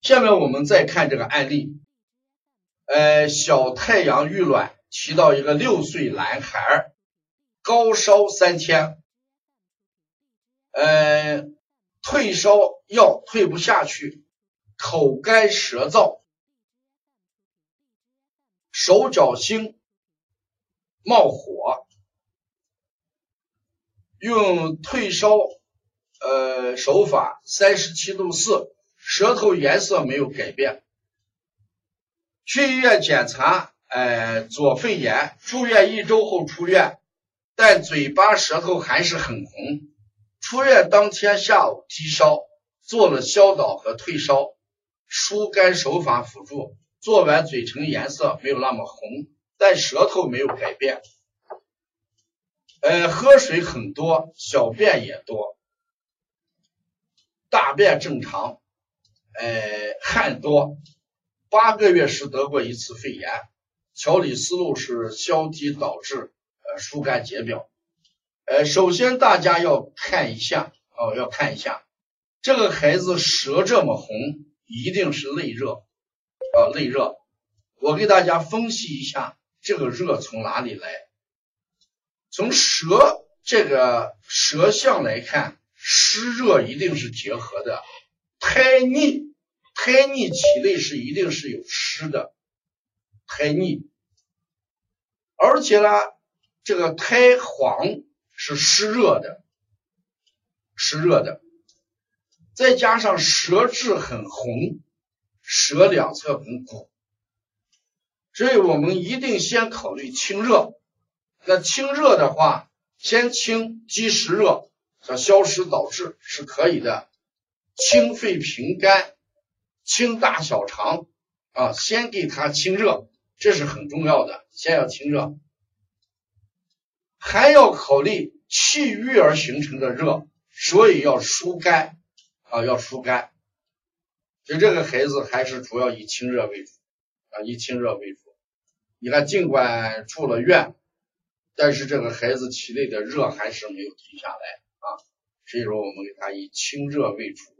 下面我们再看这个案例，呃，小太阳遇卵，提到一个六岁男孩，高烧三天，呃，退烧药退不下去，口干舌燥，手脚心冒火，用退烧呃手法三十七度四。舌头颜色没有改变，去医院检查，哎，左肺炎，住院一周后出院，但嘴巴舌头还是很红。出院当天下午低烧，做了消导和退烧、疏肝手法辅助，做完嘴唇颜色没有那么红，但舌头没有改变。呃，喝水很多，小便也多，大便正常。呃，汗多，八个月时得过一次肺炎，调理思路是消积导滞，呃，疏肝解表。呃，首先大家要看一下，哦，要看一下这个孩子舌这么红，一定是内热，啊，内热。我给大家分析一下这个热从哪里来。从舌这个舌象来看，湿热一定是结合的，胎腻。胎腻体内是一定是有湿的，胎腻，而且呢，这个胎黄是湿热的，湿热的，再加上舌质很红，舌两侧很鼓，所以我们一定先考虑清热。那清热的话，先清积食热，叫消食导滞是可以的，清肺平肝。清大小肠啊，先给它清热，这是很重要的。先要清热，还要考虑气郁而形成的热，所以要疏肝啊，要疏肝。所以这个孩子还是主要以清热为主啊，以清热为主。你看，尽管住了院，但是这个孩子体内的热还是没有停下来啊。所以说，我们给他以清热为主。